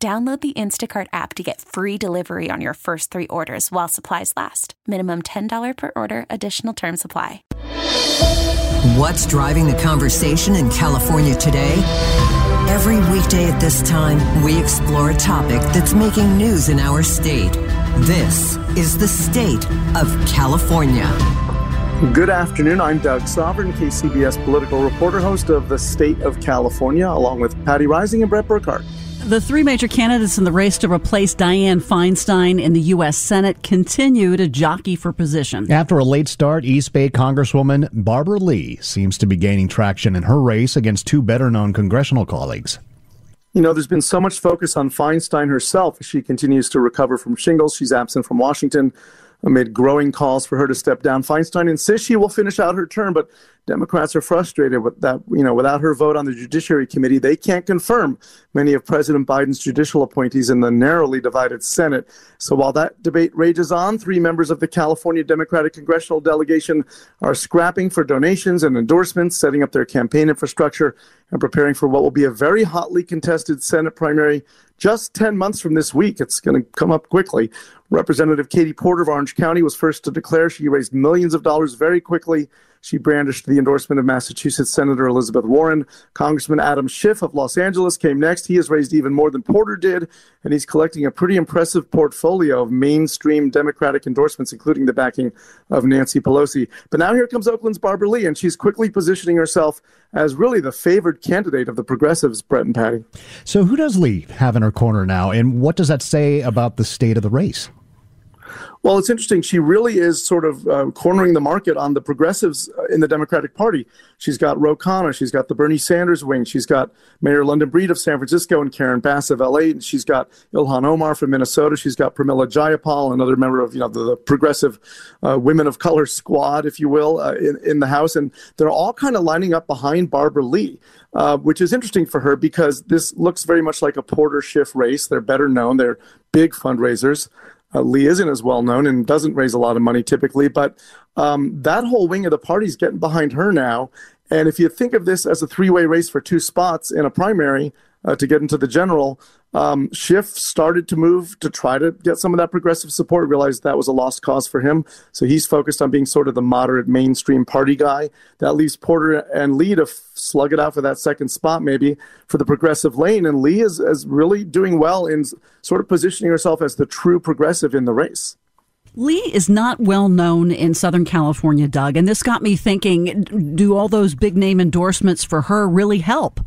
Download the Instacart app to get free delivery on your first three orders while supplies last. Minimum $10 per order, additional term supply. What's driving the conversation in California today? Every weekday at this time, we explore a topic that's making news in our state. This is the state of California. Good afternoon. I'm Doug Sovern, KCBS political reporter, host of The State of California, along with Patti Reising and Bret Burkhart. The three major candidates in the race to replace Dianne Feinstein in the U.S. Senate continue to jockey for position. After a late start, East Bay Congresswoman Barbara Lee seems to be gaining traction in her race against two better known congressional colleagues. You know, there's been so much focus on Feinstein herself as she continues to recover from shingles. She's absent from Washington amid growing calls for her to step down. Feinstein insists she will finish out her term, but Democrats are frustrated with that. You know, without her vote on the Judiciary Committee, they can't confirm many of President Biden's judicial appointees in the narrowly divided Senate. So while that debate rages on, three members of the California Democratic congressional delegation are scrapping for donations and endorsements, setting up their campaign infrastructure, and preparing for what will be a very hotly contested Senate primary just 10 months from this week. It's going to come up quickly. Representative Katie Porter of Orange County was first to declare she raised millions of dollars very quickly she brandished the endorsement of Massachusetts Senator Elizabeth Warren. Congressman Adam Schiff of Los Angeles came next. He has raised even more than Porter did, and he's collecting a pretty impressive portfolio of mainstream Democratic endorsements, including the backing of Nancy Pelosi. But now here comes Oakland's Barbara Lee, and she's quickly positioning herself as really the favored candidate of the progressives, Bret and Patti. So, who does Lee have in her corner now, and what does that say about the state of the race? Well, it's interesting. She really is sort of uh, cornering the market on the progressives uh, in the Democratic Party. She's got Ro Khanna. She's got the Bernie Sanders wing. She's got Mayor London Breed of San Francisco and Karen Bass of LA. And she's got Ilhan Omar from Minnesota. She's got Pramila Jayapal, another member of you know the, the progressive uh, women of color squad, if you will, uh, in, in the House. And they're all kind of lining up behind Barbara Lee. Uh, which is interesting for her because this looks very much like a Porter Schiff race. They're better known. They're big fundraisers. Uh, Lee isn't as well known and doesn't raise a lot of money typically, but um, that whole wing of the party is getting behind her now. And if you think of this as a three way race for two spots in a primary uh, to get into the general, um, Schiff started to move to try to get some of that progressive support, realized that was a lost cause for him. So he's focused on being sort of the moderate mainstream party guy. That leaves Porter and Lee to f- slug it out for that second spot, maybe for the progressive lane. And Lee is, is really doing well in sort of positioning herself as the true progressive in the race. Lee is not well known in Southern California, Doug, and this got me thinking do all those big name endorsements for her really help?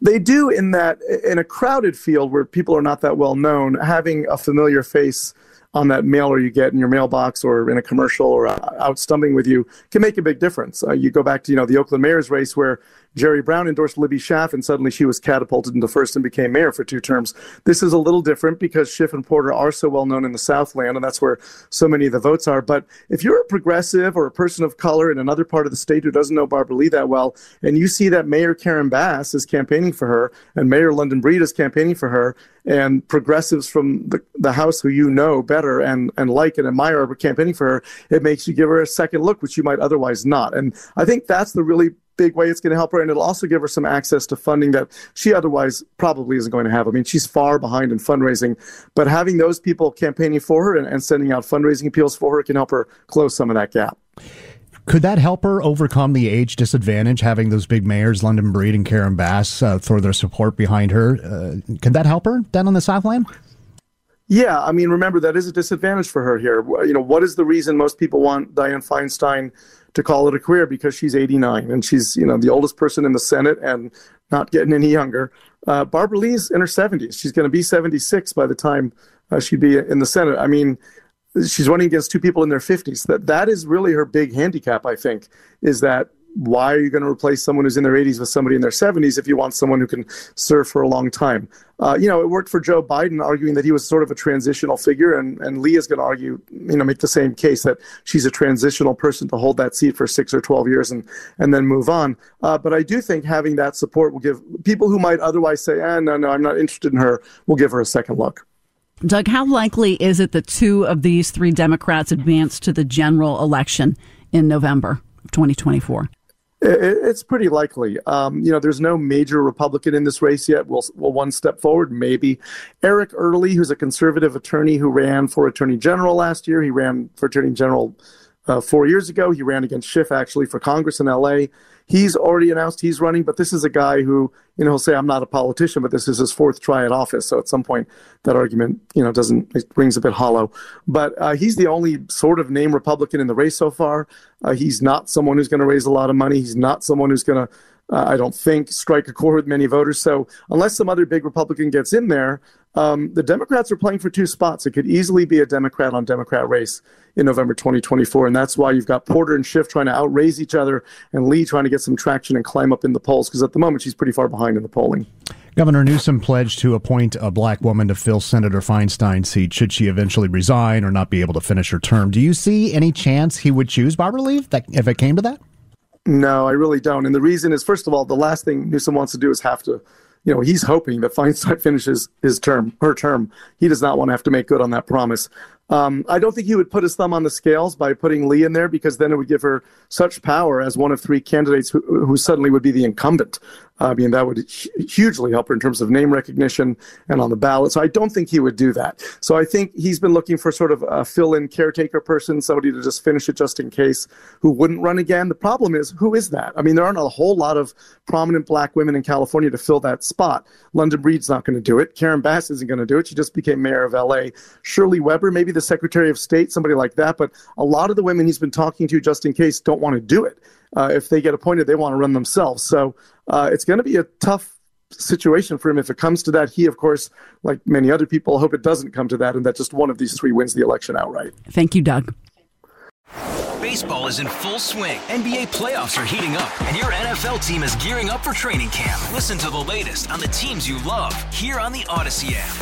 They do in that in a crowded field where people are not that well known, having a familiar face on that mailer you get in your mailbox or in a commercial or out stumping with you can make a big difference. Uh, you go back to you know the Oakland mayor's race where Jerry Brown endorsed Libby Schaaf, and suddenly she was catapulted into first and became mayor for two terms. This is a little different because Schiff and Porter are so well known in the Southland, and that's where so many of the votes are. But if you're a progressive or a person of color in another part of the state who doesn't know Barbara Lee that well, and you see that Mayor Karen Bass is campaigning for her, and Mayor London Breed is campaigning for her, and progressives from the, the House who you know better and, and like and admire are campaigning for her, it makes you give her a second look, which you might otherwise not. And I think that's the really big way it's going to help her. And it'll also give her some access to funding that she otherwise probably isn't going to have. I mean, she's far behind in fundraising, but having those people campaigning for her and, and sending out fundraising appeals for her can help her close some of that gap. Could that help her overcome the age disadvantage, having those big mayors, London Breed and Karen Bass, uh, throw their support behind her? Uh, could that help her down on the Southland? Yeah, I mean, remember that is a disadvantage for her here. You know, what is the reason most people want Dianne Feinstein to call it a career because she's 89 and she's you know the oldest person in the Senate and not getting any younger. Uh, Barbara Lee's in her 70s. She's going to be 76 by the time uh, she'd be in the Senate. I mean, she's running against two people in their 50s. That that is really her big handicap. I think is that why are you going to replace someone who's in their 80s with somebody in their 70s if you want someone who can serve for a long time? Uh, you know, it worked for Joe Biden, arguing that he was sort of a transitional figure, and, and Lee is going to argue, you know, make the same case that she's a transitional person to hold that seat for six or 12 years and, and then move on. Uh, but I do think having that support will give people who might otherwise say, ah, no, no, I'm not interested in her, will give her a second look. Doug, how likely is it that two of these three Democrats advance to the general election in November of 2024? It's pretty likely. Um, you know, there's no major Republican in this race yet. We'll, we'll one step forward, maybe. Eric Early, who's a conservative attorney who ran for attorney general last year, he ran for attorney general uh, four years ago. He ran against Schiff actually for Congress in LA. He's already announced he's running, but this is a guy who, you know, he'll say, I'm not a politician, but this is his fourth try at office. So at some point, that argument, you know, doesn't, it rings a bit hollow. But uh, he's the only sort of name Republican in the race so far. Uh, he's not someone who's going to raise a lot of money. He's not someone who's going to, uh, I don't think, strike a chord with many voters. So unless some other big Republican gets in there, um, the Democrats are playing for two spots. It could easily be a Democrat on Democrat race in November 2024. And that's why you've got Porter and Schiff trying to outraise each other and Lee trying to get some traction and climb up in the polls because at the moment she's pretty far behind in the polling. Governor Newsom pledged to appoint a black woman to fill Senator Feinstein's seat should she eventually resign or not be able to finish her term. Do you see any chance he would choose Barbara Lee if it came to that? No, I really don't. And the reason is, first of all, the last thing Newsom wants to do is have to you know, he's hoping that Feinstein finishes his term, her term. He does not want to have to make good on that promise. Um, I don't think he would put his thumb on the scales by putting Lee in there because then it would give her such power as one of three candidates who, who suddenly would be the incumbent. I mean, that would hugely help her in terms of name recognition and on the ballot. So I don't think he would do that. So I think he's been looking for sort of a fill in caretaker person, somebody to just finish it just in case, who wouldn't run again. The problem is, who is that? I mean, there aren't a whole lot of prominent black women in California to fill that spot. London Breed's not going to do it. Karen Bass isn't going to do it. She just became mayor of LA. Shirley Weber, maybe the Secretary of State, somebody like that. But a lot of the women he's been talking to just in case don't want to do it. Uh, if they get appointed, they want to run themselves. So uh, it's going to be a tough situation for him if it comes to that. He, of course, like many other people, hope it doesn't come to that and that just one of these three wins the election outright. Thank you, Doug. Baseball is in full swing. NBA playoffs are heating up, and your NFL team is gearing up for training camp. Listen to the latest on the teams you love here on the Audacy app.